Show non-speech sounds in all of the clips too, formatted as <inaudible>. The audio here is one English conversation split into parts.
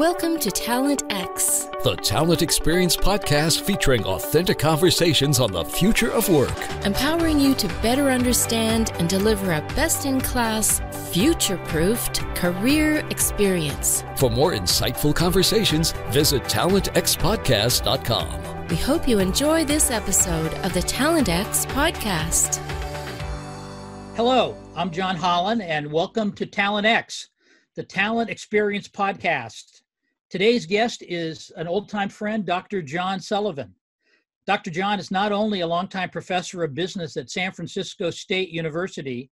Welcome to Talent X, the talent experience podcast featuring authentic conversations on the future of work, empowering you to better understand and deliver a best in class, future proofed career experience. For more insightful conversations, visit talentxpodcast.com. We hope you enjoy this episode of the Talent X podcast. Hello, I'm John Holland, and welcome to Talent X, the Talent Experience podcast. Today's guest is an old time friend, Dr. John Sullivan. Dr. John is not only a longtime professor of business at San Francisco State University,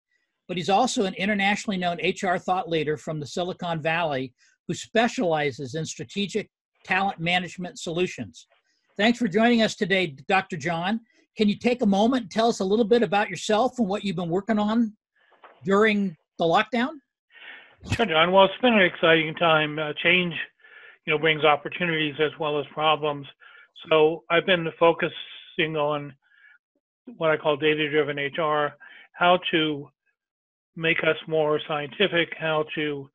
but he's also an internationally known HR thought leader from the Silicon Valley who specializes in strategic talent management solutions. Thanks for joining us today, Dr. John. Can you take a moment and tell us a little bit about yourself and what you've been working on during the lockdown? Sure, John. Well, it's been an exciting time. Uh, change you know brings opportunities as well as problems. So I've been focusing on what I call data-driven HR, how to make us more scientific, how to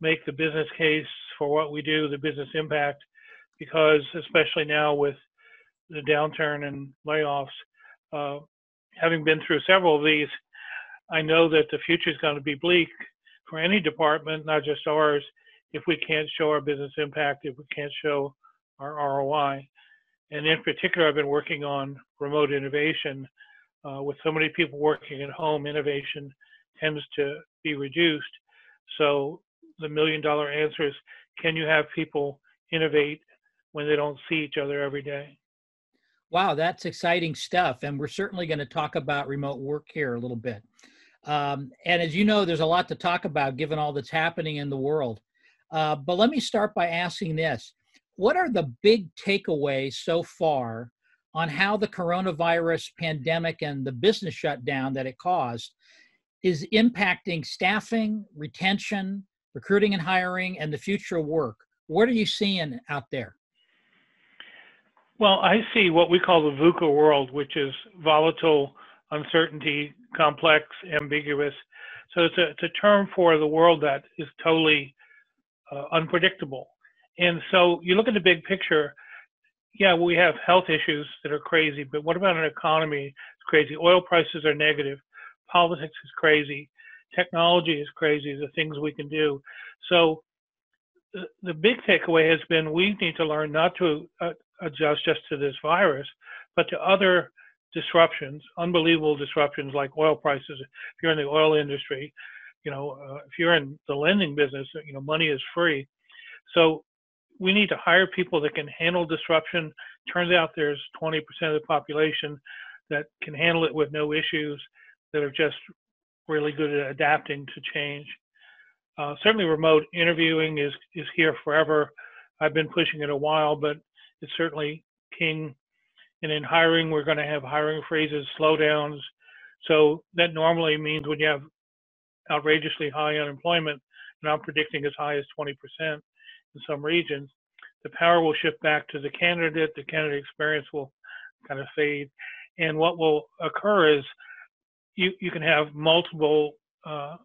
make the business case for what we do, the business impact, because especially now with the downturn and layoffs, uh, having been through several of these, I know that the future is going to be bleak for any department, not just ours, if we can't show our business impact, if we can't show our ROI. And in particular, I've been working on remote innovation. Uh, with so many people working at home, innovation tends to be reduced. So the million dollar answer is can you have people innovate when they don't see each other every day? Wow, that's exciting stuff. And we're certainly going to talk about remote work here a little bit. Um, and as you know, there's a lot to talk about given all that's happening in the world. Uh, but let me start by asking this What are the big takeaways so far on how the coronavirus pandemic and the business shutdown that it caused is impacting staffing, retention, recruiting and hiring, and the future of work? What are you seeing out there? Well, I see what we call the VUCA world, which is volatile, uncertainty, complex, ambiguous. So it's a, it's a term for the world that is totally uh, unpredictable. And so you look at the big picture. Yeah, we have health issues that are crazy, but what about an economy? It's crazy. Oil prices are negative. Politics is crazy. Technology is crazy. The things we can do. So the, the big takeaway has been we need to learn not to uh, adjust just to this virus, but to other disruptions, unbelievable disruptions like oil prices. If you're in the oil industry, you know, uh, if you're in the lending business, you know, money is free. So we need to hire people that can handle disruption. Turns out there's 20% of the population that can handle it with no issues, that are just really good at adapting to change. Uh, certainly, remote interviewing is is here forever. I've been pushing it a while, but it's certainly king. And in hiring, we're going to have hiring freezes, slowdowns. So that normally means when you have outrageously high unemployment, and I'm predicting as high as 20% in some regions, the power will shift back to the candidate. The candidate experience will kind of fade. And what will occur is you, you can have multiple uh,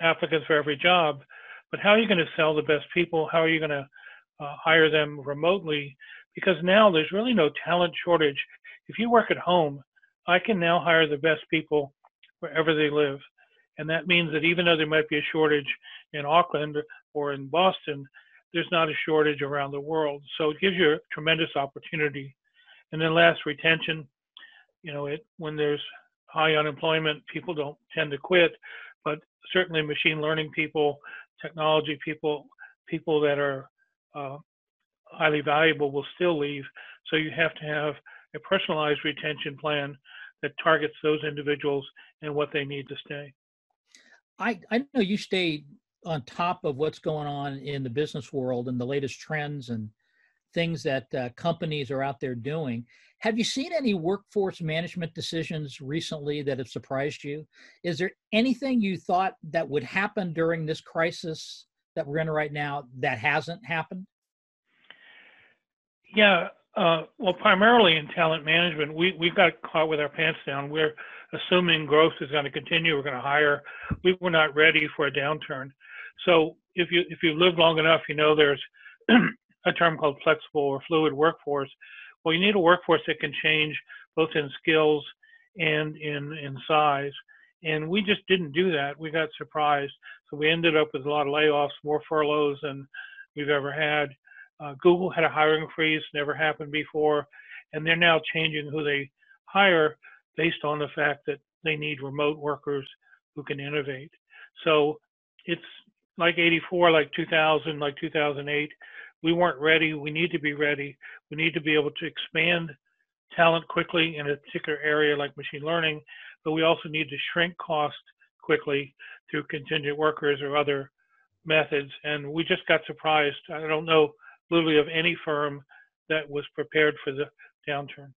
applicants for every job, but how are you going to sell the best people? How are you going to uh, hire them remotely? Because now there's really no talent shortage. If you work at home, I can now hire the best people wherever they live. And that means that even though there might be a shortage in Auckland or in Boston, there's not a shortage around the world. So it gives you a tremendous opportunity. And then last, retention. You know, it when there's high unemployment, people don't tend to quit, but certainly machine learning people, technology people, people that are uh, highly valuable will still leave. So you have to have a personalized retention plan that targets those individuals and what they need to stay. I, I know you stay on top of what's going on in the business world and the latest trends and things that uh, companies are out there doing. Have you seen any workforce management decisions recently that have surprised you? Is there anything you thought that would happen during this crisis that we're in right now that hasn't happened? Yeah, uh, well, primarily in talent management, we we got caught with our pants down. We're assuming growth is going to continue. We're going to hire. We were not ready for a downturn, So if you if you live long enough, you know there's <clears throat> a term called flexible or fluid workforce. Well, you need a workforce that can change both in skills and in in size. And we just didn't do that. We got surprised. So we ended up with a lot of layoffs, more furloughs than we've ever had. Uh, Google had a hiring freeze, never happened before, and they're now changing who they hire based on the fact that they need remote workers who can innovate. So it's like 84, like 2000, like 2008. We weren't ready. We need to be ready. We need to be able to expand talent quickly in a particular area like machine learning, but we also need to shrink cost quickly through contingent workers or other methods. And we just got surprised. I don't know literally of any firm that was prepared for the downturn.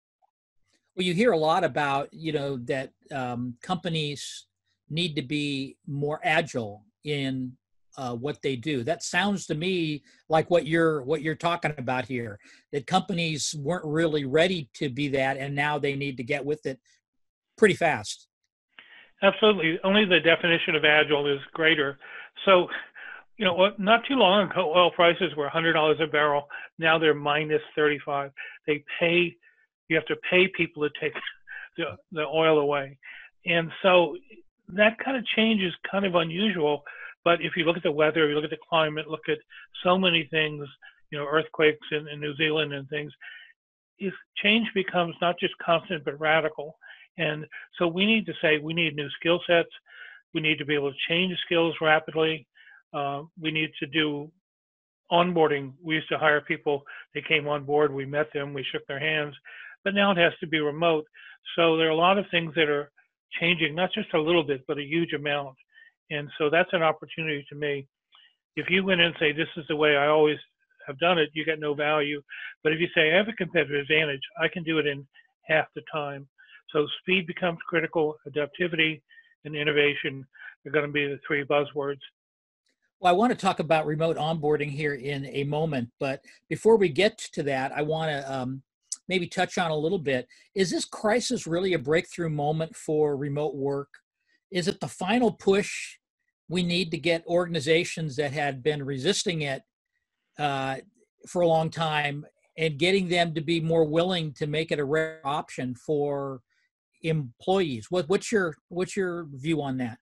Well, you hear a lot about, you know, that um, companies need to be more agile in uh, what they do. That sounds to me like what you're what you're talking about here. That companies weren't really ready to be that, and now they need to get with it pretty fast. Absolutely. Only the definition of agile is greater. So, you know, not too long ago, oil prices were $100 a barrel. Now they're minus 35. They pay. You have to pay people to take <laughs> the, the oil away, and so that kind of change is kind of unusual but if you look at the weather, you look at the climate, look at so many things, you know, earthquakes in, in New Zealand and things, if change becomes not just constant but radical. And so we need to say we need new skill sets. We need to be able to change skills rapidly. Uh, we need to do onboarding. We used to hire people, they came on board, we met them, we shook their hands, but now it has to be remote. So there are a lot of things that are changing, not just a little bit, but a huge amount. And so that's an opportunity to me. If you went in and say, this is the way I always have done it, you get no value. But if you say, I have a competitive advantage, I can do it in half the time. So speed becomes critical, adaptivity and innovation are going to be the three buzzwords. Well, I want to talk about remote onboarding here in a moment, but before we get to that, I want to um, maybe touch on a little bit. Is this crisis really a breakthrough moment for remote work? Is it the final push we need to get organizations that had been resisting it uh, for a long time and getting them to be more willing to make it a rare option for employees? What, what's your what's your view on that?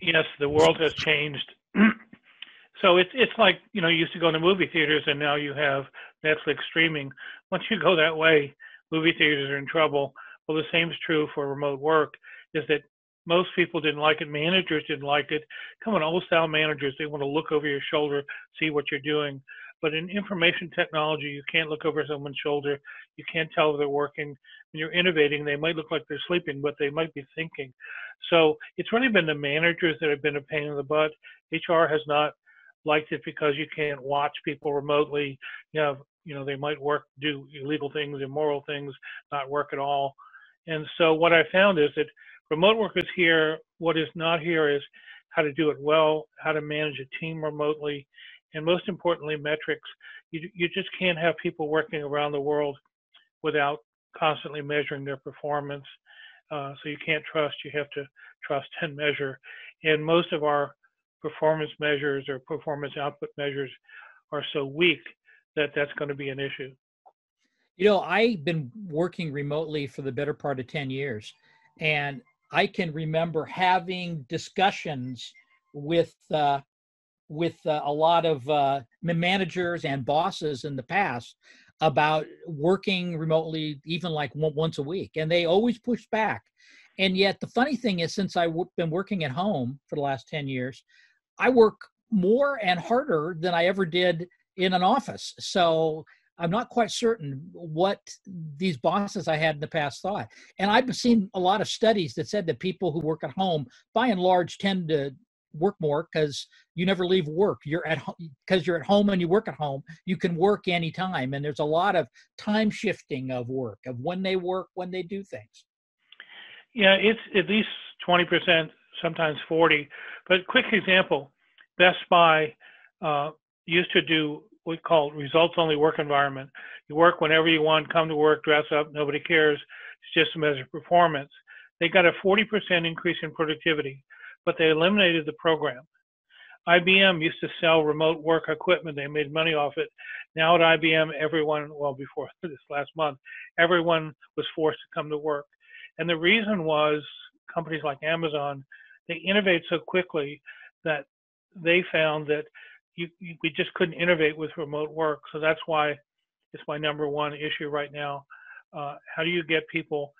Yes, the world has changed. <clears throat> so it's it's like you know you used to go to movie theaters and now you have Netflix streaming. Once you go that way, movie theaters are in trouble. Well, the same is true for remote work is that most people didn't like it. Managers didn't like it. Come on, old style managers, they want to look over your shoulder, see what you're doing. But in information technology, you can't look over someone's shoulder. You can't tell if they're working. When you're innovating, they might look like they're sleeping, but they might be thinking. So it's really been the managers that have been a pain in the butt. HR has not liked it because you can't watch people remotely. You have, you know, they might work, do illegal things, immoral things, not work at all. And so what I found is that remote work is here. What is not here is how to do it well, how to manage a team remotely, and most importantly, metrics. You, you just can't have people working around the world without constantly measuring their performance. Uh, so you can't trust, you have to trust and measure. And most of our performance measures or performance output measures are so weak that that's going to be an issue. You know, I've been working remotely for the better part of 10 years. And I can remember having discussions with uh, with uh, a lot of uh, managers and bosses in the past about working remotely, even like once a week, and they always push back. And yet, the funny thing is, since I've been working at home for the last ten years, I work more and harder than I ever did in an office. So I'm not quite certain what these bosses I had in the past thought. And I've seen a lot of studies that said that people who work at home, by and large, tend to work more because you never leave work. You're at because you're at home and you work at home. You can work anytime, and there's a lot of time shifting of work of when they work, when they do things. Yeah, it's at least 20%, sometimes 40. But quick example, Best Buy uh, used to do what we call results only work environment. You work whenever you want, come to work, dress up, nobody cares. It's just a measure of performance. They got a 40% increase in productivity, but they eliminated the program. IBM used to sell remote work equipment. They made money off it. Now at IBM, everyone, well, before <laughs> this last month, everyone was forced to come to work. And the reason was companies like Amazon, they innovate so quickly that they found that you, you, we just couldn't innovate with remote work. So that's why it's my number one issue right now. Uh, how do you get people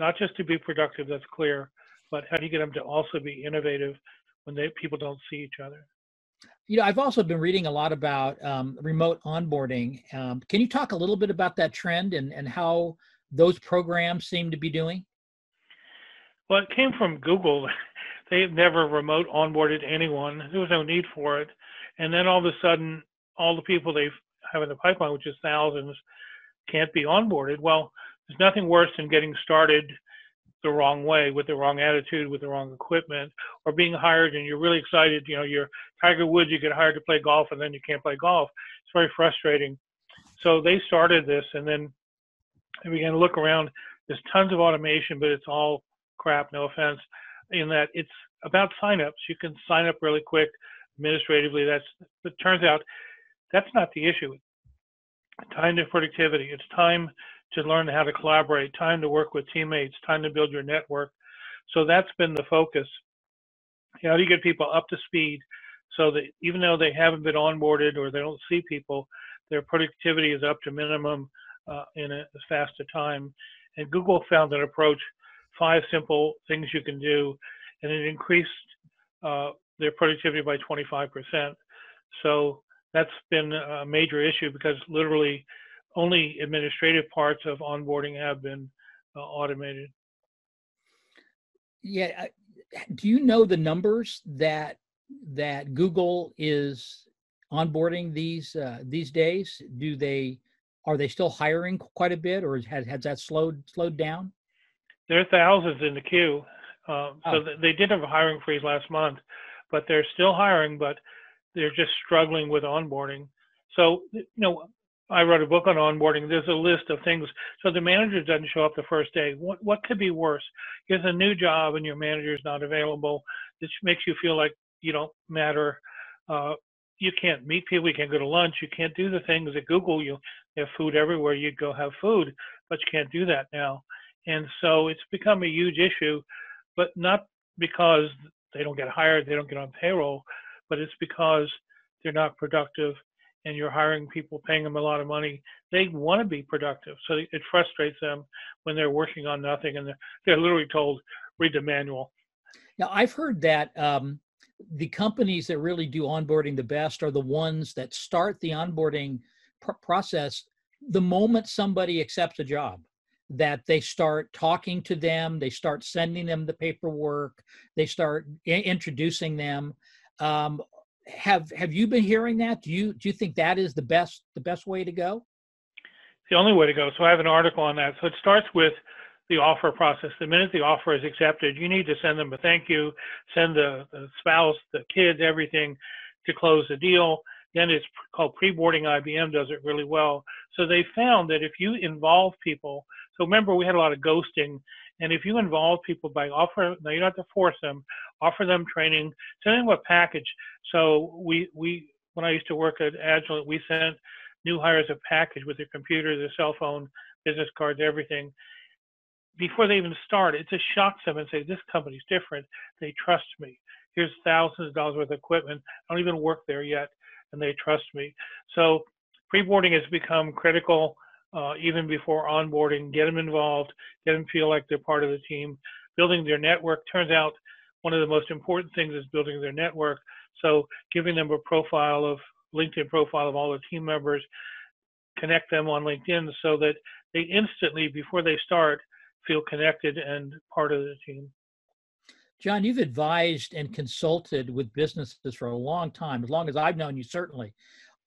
not just to be productive, that's clear, but how do you get them to also be innovative when they people don't see each other? You know, I've also been reading a lot about um, remote onboarding. Um, can you talk a little bit about that trend and, and how those programs seem to be doing? Well, it came from Google. <laughs> They've never remote onboarded anyone. There was no need for it. And then all of a sudden, all the people they have in the pipeline, which is thousands, can't be onboarded. Well, there's nothing worse than getting started the wrong way with the wrong attitude with the wrong equipment or being hired and you're really excited you know you're tiger woods you get hired to play golf and then you can't play golf. It's very frustrating. So they started this and then they began to look around. There's tons of automation but it's all crap no offense in that it's about signups. You can sign up really quick administratively. That's it turns out that's not the issue. Time to productivity. It's time to learn how to collaborate, time to work with teammates, time to build your network. So that's been the focus. How do you get people up to speed so that even though they haven't been onboarded or they don't see people, their productivity is up to minimum uh, in a, as fast a time. And Google found an approach, five simple things you can do, and it increased uh, their productivity by 25%. So that's been a major issue because literally only administrative parts of onboarding have been uh, automated. Yeah, do you know the numbers that that Google is onboarding these uh, these days? Do they are they still hiring quite a bit, or has has that slowed slowed down? There are thousands in the queue. Um, oh. So they did have a hiring freeze last month, but they're still hiring, but they're just struggling with onboarding. So you know, I wrote a book on onboarding. There's a list of things. So the manager doesn't show up the first day. What what could be worse? Here's a new job and your manager is not available. This makes you feel like you don't matter. Uh, you can't meet people. You can't go to lunch. You can't do the things at Google. You have food everywhere. You go have food, but you can't do that now. And so it's become a huge issue, but not because they don't get hired, they don't get on payroll, but it's because they're not productive and you're hiring people, paying them a lot of money, they want to be productive. So it frustrates them when they're working on nothing and they're, they're literally told, read the manual. Now, I've heard that um, the companies that really do onboarding the best are the ones that start the onboarding pr- process the moment somebody accepts a job that they start talking to them they start sending them the paperwork they start I- introducing them um, have have you been hearing that? Do you do you think that is the best the best way to go? the only way to go. So I have an article on that. So it starts with the offer process. The minute the offer is accepted, you need to send them a thank you, send the, the spouse, the kids, everything to close the deal. Then it's called pre-boarding. IBM does it really well. So they found that if you involve people, so remember we had a lot of ghosting, and if you involve people by offer, now you don't have to force them, offer them training, send them a package. So we we when I used to work at Agilent, we sent new hires a package with their computer, their cell phone, business cards, everything. Before they even start, it just shocks them and say, "This company's different. They trust me. Here's thousands of dollars worth of equipment. I don't even work there yet, and they trust me." So pre-boarding has become critical uh, even before onboarding. Get them involved. Get them feel like they're part of the team. Building their network turns out one of the most important things is building their network. So giving them a profile of LinkedIn profile of all the team members, connect them on LinkedIn so that they instantly, before they start, feel connected and part of the team. John, you've advised and consulted with businesses for a long time, as long as I've known you, certainly.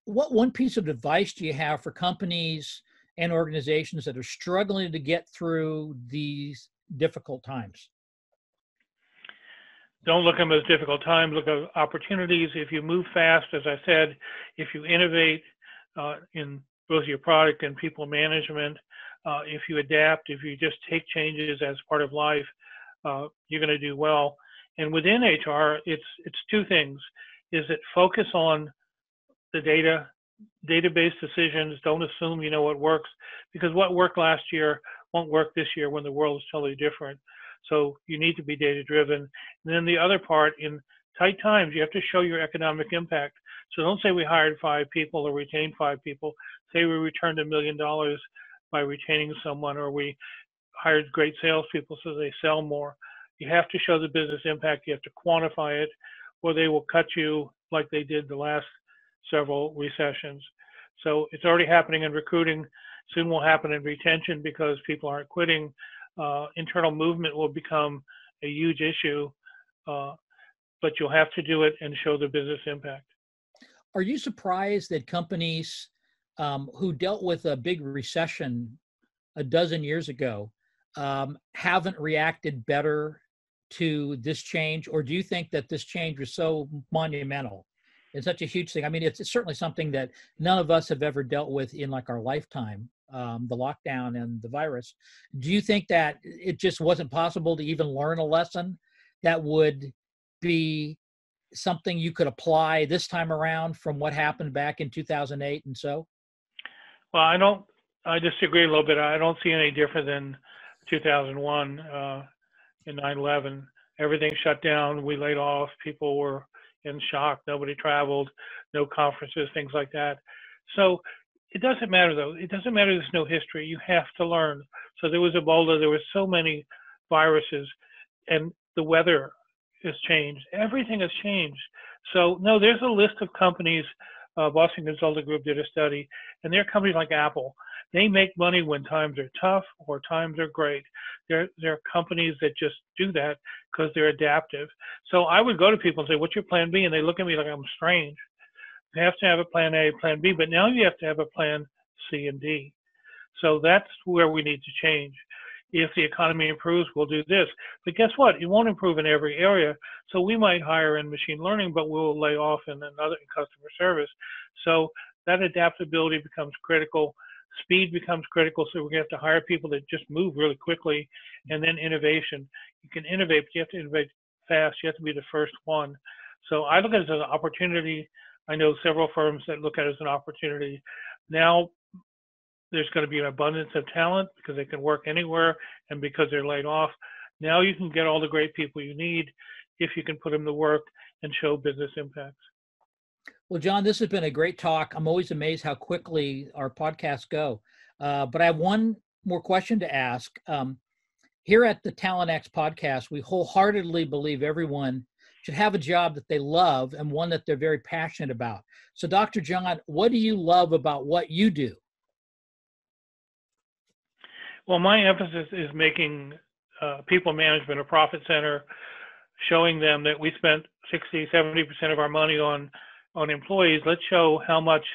What one piece of advice do you have for companies and organizations that are struggling to get through these difficult times? don't look at them as difficult times, look at opportunities. If you move fast, as I said, if you innovate uh, in both your product and people management, uh, if you adapt, if you just take changes as part of life, uh, you're going to do well. And within HR, it's it's two things. is that focus on the data, database decisions. Don't assume you know what works because what worked last year won't work this year when the world is totally different. So you need to be data driven. And then the other part in tight times, you have to show your economic impact. So don't say we hired five people or retained five people. Say we returned a million dollars by retaining someone or we hired great salespeople so they sell more. You have to show the business impact. You have to quantify it, or they will cut you like they did the last several recessions. So it's already happening in recruiting. Soon will happen in retention because people aren't quitting. Uh, internal movement will become a huge issue, uh, but you'll have to do it and show the business impact. Are you surprised that companies um, who dealt with a big recession a dozen years ago um, haven't reacted better to this change, or do you think that this change was so monumental? It's such a huge thing. I mean, it's, it's certainly something that none of us have ever dealt with in like our lifetime, um, the lockdown and the virus. Do you think that it just wasn't possible to even learn a lesson that would be something you could apply this time around from what happened back in 2008 and so? Well, I don't. I disagree a little bit. I don't see any different than 2001 uh, in 9/11. Everything shut down. We laid off. People were in shock. Nobody traveled. No conferences. Things like that. So it doesn't matter though. It doesn't matter. There's no history. You have to learn. So there was Ebola. There were so many viruses, and the weather has changed. Everything has changed. So no, there's a list of companies. Uh, Boston Consulting Group did a study, and there are companies like Apple they make money when times are tough or times are great. There, there are companies that just do that because they're adaptive. So I would go to people and say, "What's your plan B?" And they look at me like I'm strange. You have to have a plan A, plan B, but now you have to have a plan C and D. So that's where we need to change. If the economy improves, we'll do this. But guess what? It won't improve in every area. So we might hire in machine learning, but we'll lay off in another in customer service. So that adaptability becomes critical speed becomes critical. So we're going to have to hire people that just move really quickly, and then innovation. You can innovate, but you have to innovate fast. You have to be the first one. So I look at it as an opportunity. I know several firms that look at it as an opportunity. Now there's going to be an abundance of talent because they can work anywhere and because they're laid off. Now you can get all the great people you need if you can put them to work and show business impacts. Well, John, this has been a great talk. I'm always amazed how quickly our podcasts go. Uh, but I have one more question to ask. Um, here at the Talent X podcast, we wholeheartedly believe everyone should have a job that they love and one that they're very passionate about. So, Dr. John, what do you love about what you do? Well, my emphasis is making uh, people management a profit center, showing them that we spent 60, 70% of our money on on employees, let's show how much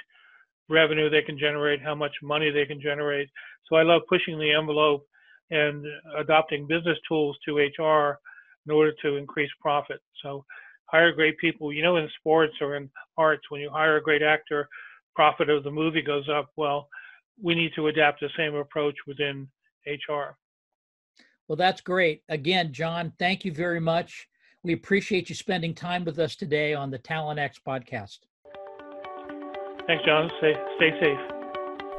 revenue they can generate, how much money they can generate. So I love pushing the envelope and adopting business tools to HR in order to increase profit. So hire great people. You know, in sports or in arts, when you hire a great actor, profit of the movie goes up. Well, we need to adapt the same approach within HR. Well, that's great. Again, John, thank you very much. We appreciate you spending time with us today on the Talent X podcast. Thanks, John. Stay, stay safe.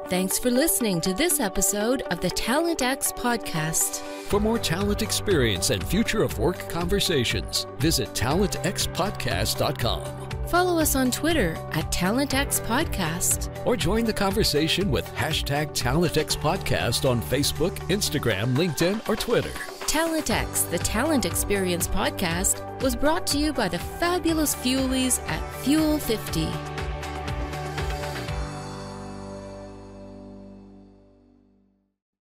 Thanks for listening to this episode of the Talent X podcast. For more talent experience and future of work conversations, visit talentxpodcast.com. Follow us on Twitter at TalentX Podcast. Or join the conversation with hashtag TalentXPodcast on Facebook, Instagram, LinkedIn, or Twitter. Talent X, the Talent Experience podcast, was brought to you by the fabulous Fuelies at Fuel 50.